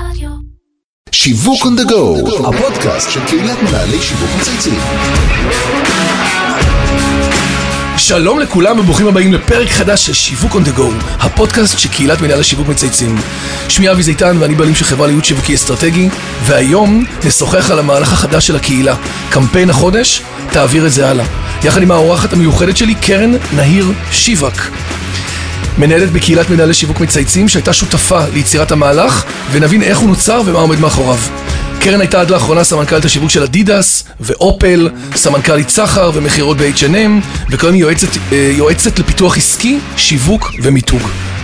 רדיו. שיווק on the go, הפודקאסט של קהילת מנהלי שיווק מצייצים. שלום לכולם וברוכים הבאים לפרק חדש של שיווק on the go, הפודקאסט של קהילת מנהלי שיווק מצייצים. שמי אבי זיתן ואני בעלים של חברה לייעוד שיווקי אסטרטגי, והיום נשוחח על המהלך החדש של הקהילה, קמפיין החודש, תעביר את זה הלאה. יחד עם האורחת המיוחדת שלי, קרן נהיר שיבק. מנהלת בקהילת מנהלי שיווק מצייצים שהייתה שותפה ליצירת המהלך ונבין איך הוא נוצר ומה עומד מאחוריו. קרן הייתה עד לאחרונה סמנכ"לית השיווק של אדידס ואופל, סמנכ"לית סחר ומכירות ב-H&M וכיום היא יועצת, אה, יועצת לפיתוח עסקי, שיווק ומיתוג.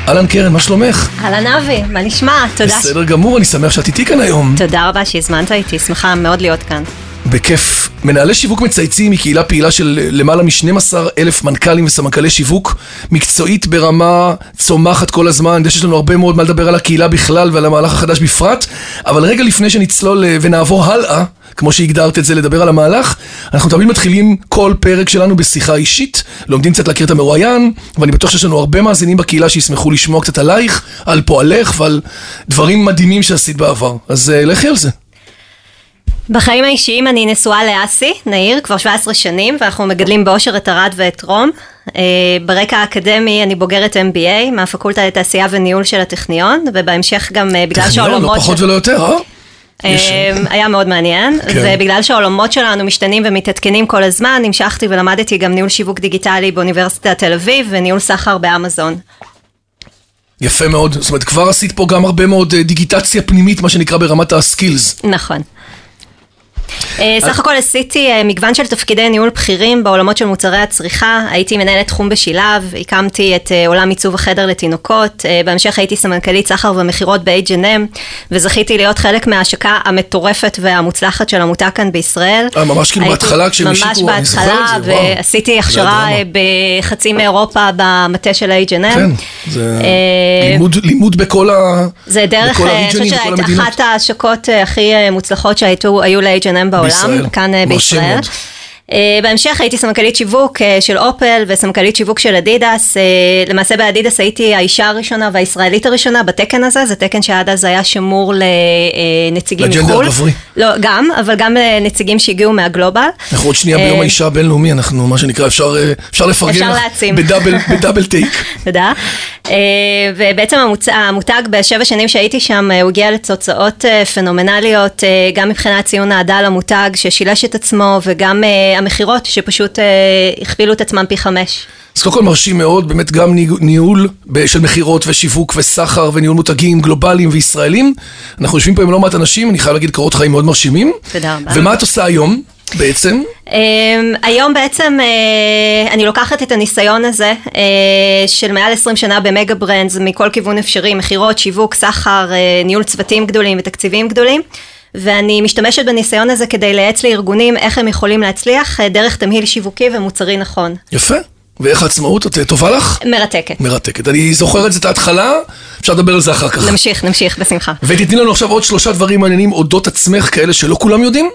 אהלן קרן, מה שלומך? אהלן אבי, מה נשמע? תודה. בסדר גמור, אני שמח שאת איתי כאן היום. תודה רבה שהזמנת אותי, שמחה מאוד להיות כאן. בכיף. מנהלי שיווק מצייצים היא קהילה פעילה של למעלה מ-12 אלף מנכ"לים וסמנכ"לי שיווק, מקצועית ברמה צומחת כל הזמן, אני יודע שיש לנו הרבה מאוד מה לדבר על הקהילה בכלל ועל המהלך החדש בפרט, אבל רגע לפני שנצלול אה, ונעבור הלאה, כמו שהגדרת את זה, לדבר על המהלך, אנחנו תמיד מתחילים כל פרק שלנו בשיחה אישית, לומדים קצת להכיר את המרואיין, ואני בטוח שיש לנו הרבה מאזינים בקהילה שישמחו לשמוע קצת עלייך, על פועלך ועל דברים מדהימים שעשית בעבר. אז אה, לכי על זה. בחיים האישיים אני נשואה לאסי, נעיר, כבר 17 שנים, ואנחנו מגדלים באושר את ארד ואת רום. אה, ברקע האקדמי אני בוגרת MBA מהפקולטה לתעשייה וניהול של הטכניון, ובהמשך גם אה, בגלל טכניון, לא שהעולמות... פחות ולא יותר, אה? אה, היה מאוד מעניין, כן. ובגלל שהעולמות שלנו משתנים ומתעדכנים כל הזמן, המשכתי ולמדתי גם ניהול שיווק דיגיטלי באוניברסיטת תל אביב וניהול סחר באמזון. יפה מאוד, זאת אומרת כבר עשית פה גם הרבה מאוד דיגיטציה פנימית, מה שנקרא ברמת הסקילס. נכון. אה, סך הכל עשיתי אה, מגוון של תפקידי ניהול בכירים בעולמות של מוצרי הצריכה, הייתי מנהלת תחום בשילב, הקמתי את אה, עולם עיצוב החדר לתינוקות, אה, בהמשך הייתי סמנכ"לית סחר ומכירות ב-H&M, וזכיתי להיות חלק מההשקה המטורפת והמוצלחת של המותג כאן בישראל. אה, ממש כאילו בהתחלה כשהם השיקו, אני ממש זוכר את בהתחלה, זה, וואו. ועשיתי זה הכשרה. אה, בחצי מאירופה במטה של H&M. כן, זה אה, לימוד, בכל ה... זה דרך, אה, אני חושבת המדינות. אחת ההשקות אה, הכי אה, מוצלחות שהיו היו ל-H&M בעולם, בישראל. כאן אה, בישראל. מאוד. אה, בהמשך הייתי סמנכ"לית שיווק אה, של אופל וסמנכ"לית שיווק של אדידס. למעשה באדידס הייתי האישה הראשונה והישראלית הראשונה בתקן הזה, זה תקן שעד אז היה שמור לנציגים ל gender מחו"ל. הגברי. לא, גם, אבל גם לנציגים שהגיעו מה global. אנחנו עוד שנייה ביום האישה הבינלאומי, אנחנו מה שנקרא, אפשר, אפשר לפרגן אפשר לך. ב double, ב double take. תודה. אה, ובעצם המוצ... המותג בשבע שנים שהייתי שם, אה, הוא הגיע לתוצאות אה, פנומנליות, גם מבחינת ציון האהדה למותג ששילש את עצמו, וגם המכירות שפשוט הכפילו את עצמם פי חמש. אז קודם כל מרשים מאוד, באמת גם ניהול- של מכירות ושיווק וסחר וניהול מותגים גלובליים וישראלים. אנחנו יושבים פה עם לא מעט אנשים, אני חייב להגיד קורות חיים מאוד מרשימים. תודה רבה. ומה את עושה היום בעצם? Um, היום בעצם uh, אני לוקחת את הניסיון הזה uh, של מעל 20 שנה במגה ברנדס מכל כיוון אפשרי, מכירות, שיווק, סחר, uh, ניהול צוותים גדולים ותקציבים גדולים. ואני משתמשת בניסיון הזה כדי לייעץ לארגונים איך הם יכולים להצליח דרך תמהיל שיווקי ומוצרי נכון. יפה. ואיך העצמאות? את טובה לך? מרתקת. מרתקת. אני זוכר את זה את ההתחלה, אפשר לדבר על זה אחר כך. נמשיך, נמשיך, בשמחה. ותתני לנו עכשיו עוד שלושה דברים מעניינים אודות עצמך, כאלה שלא כולם יודעים.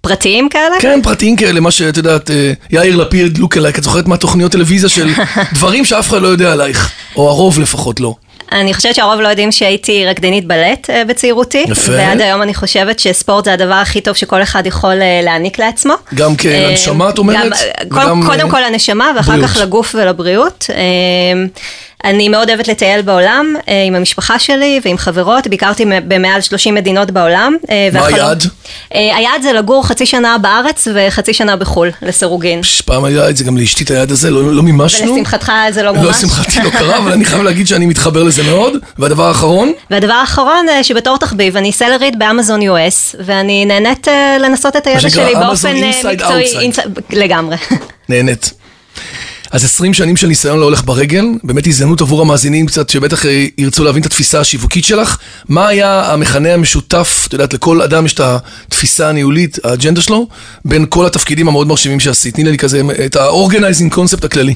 פרטיים כאלה? כן, פרטיים כאלה, מה שאת יודעת, אה, יאיר לפיד, לוק אלייק, את זוכרת מהתוכניות טלוויזיה של דברים שאף אחד לא יודע עלייך, או הרוב לפחות לא. אני חושבת שהרוב לא יודעים שהייתי רקדנית בלט אה, בצעירותי. יפה. ועד היום אני חושבת שספורט זה הדבר הכי טוב שכל אחד יכול אה, להעניק לעצמו. גם כנשמה, את אומרת? גם, וגם, קודם, כל הנשמה ואחר בריאות. כך לגוף ולבריאות. אני מאוד אוהבת לטייל בעולם אה, עם המשפחה שלי ועם חברות, ביקרתי במעל 30 מדינות בעולם. אה, מה והחלום- היעד? אה, היעד זה לגור חצי שנה בארץ וחצי שנה בחו"ל, לסירוגין. פעם היה את זה גם לאשתי את היד הזה, לא, לא מימשנו. ולשמחתך זה לא ממש. לא, לשמחתי לא קרה, אבל אני חייב להגיד שאני מתחבר לזה מאוד. והדבר האחרון, והדבר האחרון, שבתור תחביב, אני סלרית באמזון US, ואני נהנית לנסות את הידע שנקרא שלי באופן אה, inside מקצועי. outside. אינסייד- לגמרי. נהנית. אז 20 שנים של ניסיון לא הולך ברגל, באמת הזדמנות עבור המאזינים קצת שבטח ירצו להבין את התפיסה השיווקית שלך. מה היה המכנה המשותף, את יודעת, לכל אדם יש את התפיסה הניהולית, האג'נדה שלו, בין כל התפקידים המאוד מרשימים שעשית. תני לי כזה את ה-organizing concept הכללי.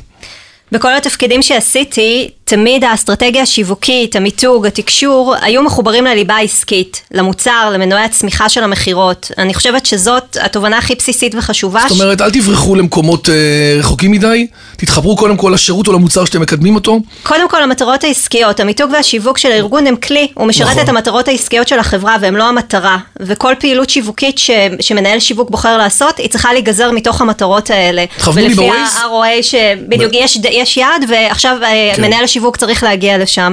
בכל התפקידים שעשיתי, תמיד האסטרטגיה השיווקית, המיתוג, התקשור, היו מחוברים לליבה העסקית, למוצר, למנועי הצמיחה של המכירות. אני חושבת שזאת התובנה הכי בסיסית וחשובה. זאת אומרת, אל תברחו למקומות אה, רחוקים מדי, תתחברו קודם כל לשירות או למוצר שאתם מקדמים אותו. קודם כל, המטרות העסקיות, המיתוג והשיווק של הארגון הם כלי, הוא משרת נכון. את המטרות העסקיות של החברה והם לא המטרה. וכל פעילות שיווקית ש, שמנהל שיווק בוחר לעשות, היא צריכה להיגזר מתוך המטרות האלה. ולפי? ה-ROA, שבדיוק ב- יש, יש יעד ועכשיו אה, כן. מנהל השיווק צריך להגיע לשם.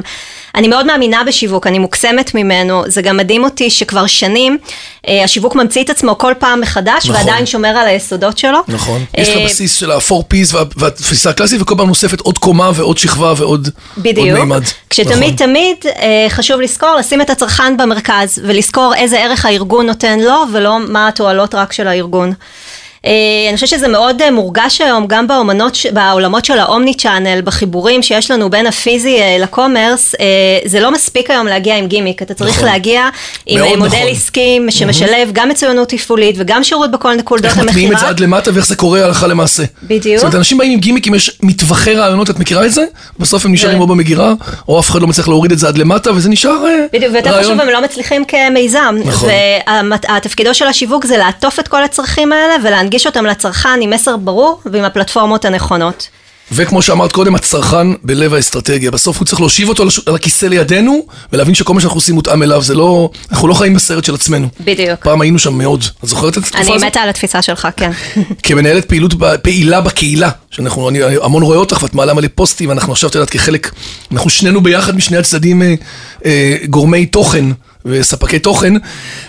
אני מאוד מאמינה בשיווק, אני מוקסמת ממנו, זה גם מדהים אותי שכבר שנים אה, השיווק ממציא את עצמו כל פעם מחדש נכון. ועדיין שומר על היסודות שלו. נכון. יש את אה, הבסיס של ה-4Ps וה- והתפיסה הקלאסית, וכל פעם נוספת עוד קומה ועוד שכבה ועוד עוד בדיוק, מימד. כשתמיד נכון. תמיד אה, חשוב לזכור לשים את הצרכן במרכז ולזכור איזה ערך הארגון נותן לו ולא מה התועלות רק של הארגון. אה, אני חושבת שזה מאוד אה, מורגש היום גם באומנות, בעולמות של האומני צ'אנל, בחיבורים שיש לנו בין הפיזי אה, לקומרס, זה לא מספיק היום להגיע עם גימיק, אתה צריך נכון. להגיע עם מודל נכון. עסקי שמשלב גם מצוינות תפעולית וגם שירות בכל נקודות איך המכירה. מטמיעים את זה עד למטה ואיך זה קורה הלכה למעשה. בדיוק. זאת אומרת, אנשים באים עם גימיקים, יש מטווחי רעיונות, את מכירה את זה? בסוף הם נשארים כן. או במגירה, או אף אחד לא מצליח להוריד את זה עד למטה, וזה נשאר אה, בדיוק, ויותר רעיון. חשוב, הם לא מצליחים כמיזם. נכון. והתפקידו של השיווק זה לעטוף את כל הצרכים האלה ולהנגיש אותם לצרכן עם מסר ברור ועם הפלטפורמות הנכונות. וכמו שאמרת קודם, הצרכן בלב האסטרטגיה. בסוף הוא צריך להושיב אותו על הכיסא לידינו, ולהבין שכל מה שאנחנו עושים מותאם אליו, זה לא... אנחנו לא חיים בסרט של עצמנו. בדיוק. פעם היינו שם מאוד. את זוכרת את התקופה אני הזאת? מתה על התפיסה שלך, כן. כמנהלת פעילות ב- פעילה בקהילה, שאנחנו, אני אני המון רואה אותך ואת מעלה מלא פוסטים, ואנחנו עכשיו, את יודעת, כחלק, אנחנו שנינו ביחד משני הצדדים אה, אה, גורמי תוכן וספקי תוכן.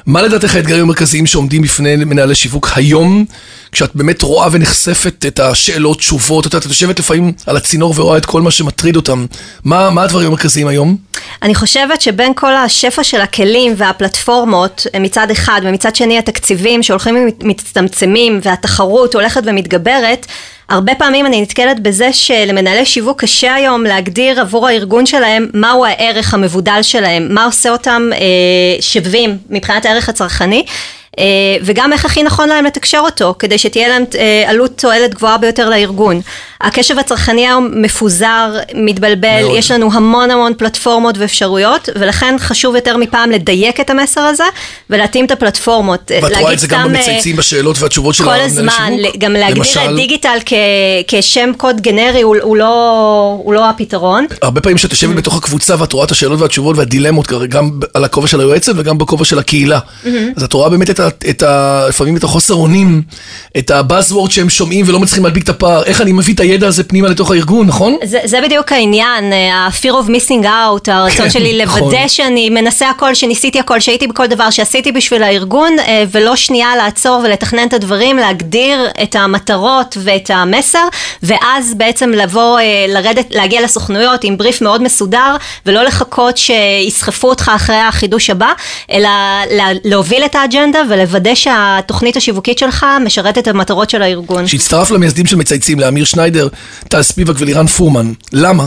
מה לדעתך האתגרים המרכזיים שעומדים בפני מנהלי שיווק היום, כשאת באמת רואה ונחשפת את השאלות, תשובות, את יודעת, את יושבת לפעמים על הצינור ורואה את כל מה שמטריד אותם. מה, מה הדברים המרכזיים היום? אני חושבת שבין כל השפע של הכלים והפלטפורמות מצד אחד ומצד שני התקציבים שהולכים ומצטמצמים והתחרות הולכת ומתגברת, הרבה פעמים אני נתקלת בזה שלמנהלי שיווק קשה היום להגדיר עבור הארגון שלהם מהו הערך המבודל שלהם, מה עושה אותם אה, שווים מבחינת הערך הצרכני. אה, וגם איך הכי נכון להם לתקשר אותו, כדי שתהיה להם אה, עלות תועלת גבוהה ביותר לארגון. הקשב הצרכני היום מפוזר, מתבלבל, מאוד. יש לנו המון המון פלטפורמות ואפשרויות, ולכן חשוב יותר מפעם לדייק את המסר הזה, ולהתאים את הפלטפורמות. ואת רואה את זה גם אה, במצייצים בשאלות והתשובות של כל הזמן? גם להגדיר למשל? את דיגיטל כ- כשם קוד גנרי הוא, הוא, לא, הוא לא הפתרון. הרבה פעמים כשאת. יושבת בתוך הקבוצה ואת רואה את השאלות והתשובות והדילמות גם על הכובע של היועצת וגם בכובע של הקהילה. Mm-hmm. אז את רואה באמת את ה, את ה, לפעמים את החוסר אונים, את הבאזוורד שהם שומעים ולא מצליחים להדביק את הפער, איך אני מביא את הידע הזה פנימה לתוך הארגון, נכון? זה, זה בדיוק העניין, אה, ה-fear of missing out, הרצון כן, שלי נכון. לוודא שאני מנסה הכל, שניסיתי הכל, שהייתי בכל דבר שעשיתי בשביל הארגון, אה, ולא שנייה לעצור ולתכנן את הדברים, להגדיר את המטרות ואת המסר, ואז בעצם לבוא, אה, לרדת, להגיע לסוכנויות עם בריף מאוד מסודר, ולא לחכות שיסחפו אותך אחרי החידוש הבא, אלא לה- להוביל את האג'נדה ולוודא שהתוכנית השיווקית שלך משרתת את המטרות של הארגון. שהצטרף למייסדים של מצייצים, לאמיר שניידר, טל ספיבק ולירן פורמן. למה?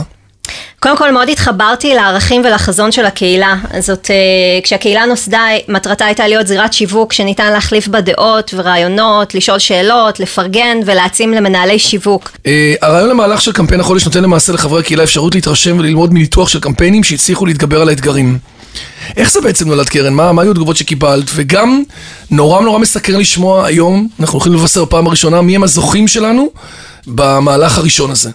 קודם כל מאוד התחברתי לערכים ולחזון של הקהילה. זאת, אה, כשהקהילה נוסדה, מטרתה הייתה להיות זירת שיווק שניתן להחליף בה דעות ורעיונות, לשאול שאלות, לפרגן ולהעצים למנהלי שיווק. אה, הרעיון למהלך של קמפיין החודש נותן למעשה לחברי הקהילה אפשרות להתרשם וללמוד מניתוח של קמפיינים שהצליחו להתגבר על האתגרים. איך זה בעצם נולד קרן? מה, מה היו התגובות שקיבלת? וגם נורא נורא מסקרן לשמוע היום, אנחנו הולכים לבשר פעם הראשונה מי הם הזוכים שלנו במהלך הראשון הזה.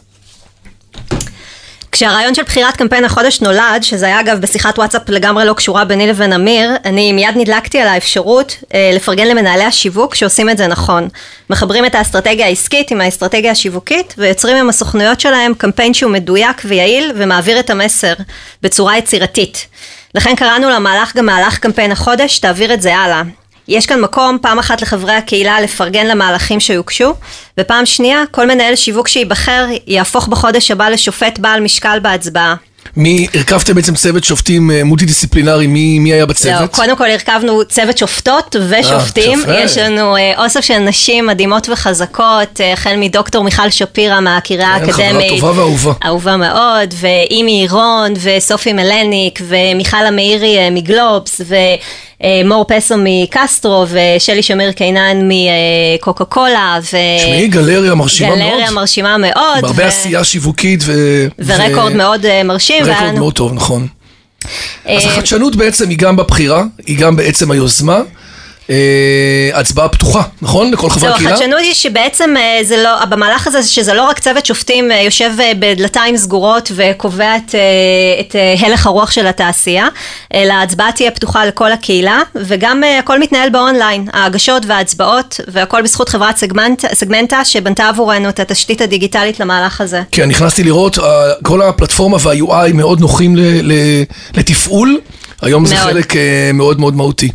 כשהרעיון של בחירת קמפיין החודש נולד, שזה היה אגב בשיחת וואטסאפ לגמרי לא קשורה ביני לבין אמיר, אני מיד נדלקתי על האפשרות אה, לפרגן למנהלי השיווק שעושים את זה נכון. מחברים את האסטרטגיה העסקית עם האסטרטגיה השיווקית, ויוצרים עם הסוכנויות שלהם קמפיין שהוא מדויק ויעיל ומעביר את המסר בצורה יצירתית. לכן קראנו למהלך גם מהלך קמפיין החודש, תעביר את זה הלאה. יש כאן מקום פעם אחת לחברי הקהילה לפרגן למהלכים שיוגשו, ופעם שנייה, כל מנהל שיווק שייבחר יהפוך בחודש הבא לשופט בעל משקל בהצבעה. מי, הרכבתם בעצם צוות שופטים אה, מולטי דיסציפלינרי, מי, מי היה בצוות? לא, קודם כל הרכבנו צוות שופטות ושופטים, יפה. יש לנו אה, אוסף של נשים מדהימות וחזקות, אה, החל מדוקטור מיכל שפירא מהקריה כן, חברה האקדמית. טובה ואהובה. אהובה מאוד, ואימי אירון, וסופי מלניק, ומיכל המאירי אה, מגלובס, ו... אה, מור פסו מקסטרו ושלי שמיר קינן מקוקה קולה. תשמעי, גלריה מרשימה מאוד. גלריה מרשימה מאוד. בהרבה עשייה שיווקית ו... ורקורד מאוד אה, מרשים. רקורד מאוד טוב, נכון. אז החדשנות בעצם היא גם בבחירה, היא גם בעצם היוזמה. אה, הצבעה פתוחה, נכון? לכל חברי הקהילה? זהו, החדשנות היא שבעצם אה, זה לא, במהלך הזה שזה לא רק צוות שופטים אה, יושב בדלתיים סגורות וקובע את, את הלך הרוח של התעשייה, אלא ההצבעה תהיה פתוחה לכל הקהילה, וגם הכל מתנהל באונליין, ההגשות וההצבעות, והכל בזכות חברת סגמנט, סגמנטה שבנתה עבורנו את התשתית הדיגיטלית למהלך הזה. כן, נכנסתי לראות, כל הפלטפורמה וה-UI מאוד נוחים לתפעול, היום מאוד. זה חלק מאוד מאוד מהותי.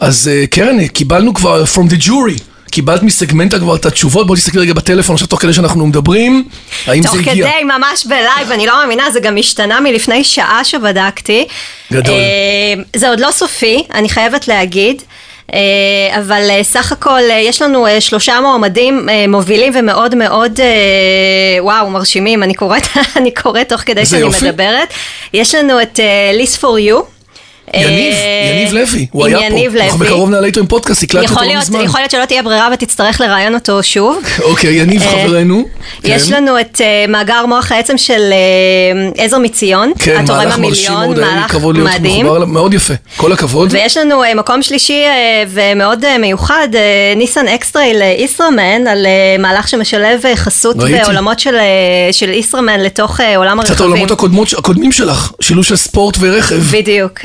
אז אה, קרן, קיבלנו כבר from the jury. קיבלת מסגמנטה כבר את התשובות, בואי תסתכלי רגע בטלפון עכשיו תוך כדי שאנחנו מדברים, האם זה הגיע? תוך כדי, ממש בלייב, אני לא מאמינה, זה גם השתנה מלפני שעה שבדקתי. גדול. אה, זה עוד לא סופי, אני חייבת להגיד. אה, אבל סך הכל יש לנו שלושה מועמדים מובילים ומאוד מאוד וואו מרשימים אני קוראת אני קוראת תוך כדי שאני יופי. מדברת יש לנו את ליס פור יו יניב, אה, יניב לוי, הוא היה פה. לוי. אנחנו בקרוב נעלה איתו עם פודקאסט, הקלטתי אותו לא מזמן. יכול להיות שלא תהיה ברירה ותצטרך לראיין אותו שוב. אוקיי, יניב אה, חברנו. יש כן. לנו את אה, מאגר מוח העצם של עזר מציון. כן, מהלך מרשים מאוד, יפה, כל הכבוד. ויש לנו מקום שלישי ומאוד מיוחד, ניסן אקסטרייל ישראמן, על מהלך שמשלב חסות בעולמות של ישראמן לתוך עולם הרכבים. קצת העולמות הקודמים שלך, שילוש של ספורט ורכב. בדיוק.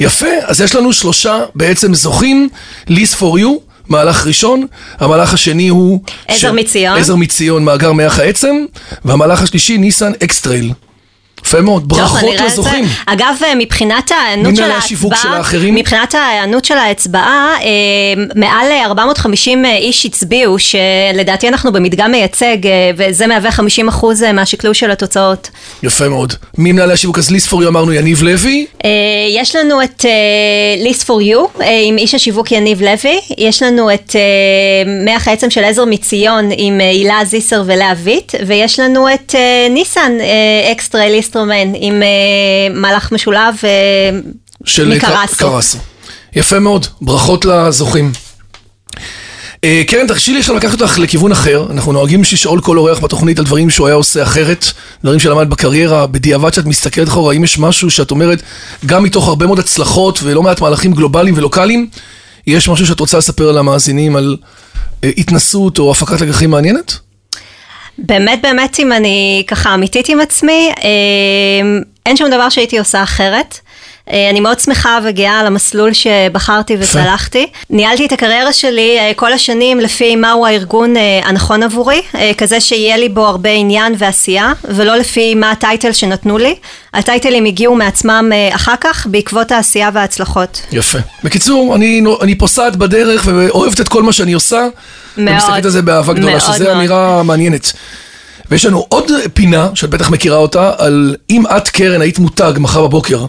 יפה, אז יש לנו שלושה בעצם זוכים, Lease For You, מהלך ראשון, המהלך השני הוא... עזר ש... מציון. עזר מציון, מאגר מח העצם, והמהלך השלישי, ניסן אקסטרייל. יפה מאוד, ברכות לזוכים. אגב, מבחינת ההיענות של ההצבעה, מבחינת ההיענות של ההצבעה, אה, מעל 450 איש הצביעו, שלדעתי אנחנו במדגם מייצג, אה, וזה מהווה 50 אחוז אה, מהשקלול של התוצאות. יפה מאוד. מי מנהלי השיווק? אז ליסט פור יו אמרנו יניב לוי. יש לנו את ליסט פור יו, עם איש השיווק יניב לוי. יש לנו את מח העצם של עזר מציון, עם הילה זיסר ולאה ויט, ויש לנו את ניסן אקסטרה ליסט אינסטרומן עם uh, מהלך משולב uh, מקרסו. קרסו. יפה מאוד, ברכות לזוכים. Uh, קרן, תרשי לי עכשיו לקחת אותך לכיוון אחר. אנחנו נוהגים לשאול כל אורח בתוכנית על דברים שהוא היה עושה אחרת, דברים שלמד בקריירה, בדיעבד שאת מסתכלת אחורה, האם יש משהו שאת אומרת, גם מתוך הרבה מאוד הצלחות ולא מעט מהלכים גלובליים ולוקאליים, יש משהו שאת רוצה לספר למאזינים על uh, התנסות או הפקת לקחים מעניינת? באמת באמת אם אני ככה אמיתית עם עצמי, אה, אין שום דבר שהייתי עושה אחרת. אה, אני מאוד שמחה וגאה על המסלול שבחרתי וצלחתי. ניהלתי את הקריירה שלי אה, כל השנים לפי מהו הארגון הנכון עבורי, כזה שיהיה לי בו הרבה עניין ועשייה, ולא לפי מה הטייטל שנתנו לי. הטייטלים הגיעו מעצמם אחר כך, בעקבות העשייה וההצלחות. יפה. בקיצור, אני, אני פוסעת בדרך ואוהבת את כל מה שאני עושה. מאוד. ומסתכלת על זה באהבה גדולה, שזו אמירה מעניינת. ויש לנו עוד פינה, שאת בטח מכירה אותה, על אם את, קרן, היית מותג מחר בבוקר,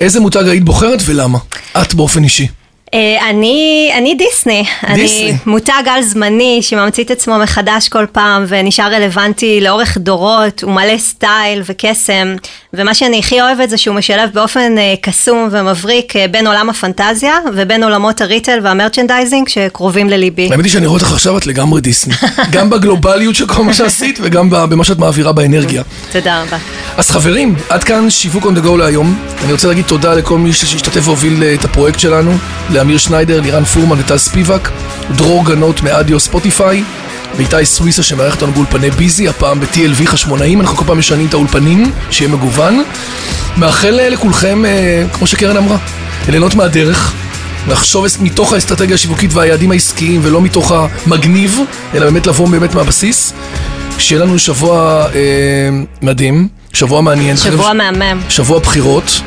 איזה מותג היית בוחרת ולמה? את באופן אישי. אה, אני, אני דיסני. דיסני. אני מותג על זמני שממציא את עצמו מחדש כל פעם ונשאר רלוונטי לאורך דורות, הוא מלא סטייל וקסם, ומה שאני הכי אוהבת זה שהוא משלב באופן אה, קסום ומבריק אה, בין עולם הפנטזיה ובין עולמות ה retail וה merchandising שקרובים לליבי. האמת היא שאני רואה אותך עכשיו, את לגמרי דיסני. גם בגלובליות של כל מה שעשית וגם במה שאת מעבירה באנרגיה. תודה רבה. אז חברים, עד כאן שיווק on the go להיום. אני רוצה להגיד תודה לכל מי שהשתתף והוביל את הפרויקט שלנו. לאמיר שניידר, לירן פורמן וטל ספיבק, דרור גנות מאדיו ספוטיפיי, ואיתי סוויסה שמארח אותנו באולפני ביזי, הפעם ב-TLV חשמונאים, אנחנו כל פעם משנים את האולפנים, שיהיה מגוון. מאחל אה, לכולכם, אה, כמו שקרן אמרה, ליהנות מהדרך, לחשוב מתוך האסטרטגיה השיווקית והיעדים העסקיים ולא מתוך המגניב, אלא באמת לבוא באמת מהבסיס. שיהיה לנו שבוע אה, מדהים. שבוע מעניין. שבוע מהמם. שבוע בחירות.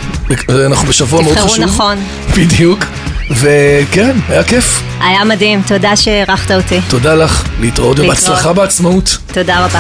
אנחנו בשבוע מאוד חשוב. תבחרו נכון. בדיוק. וכן, היה כיף. היה מדהים, תודה שאירחת אותי. תודה לך, להתראות ובהצלחה בעצמאות. תודה רבה.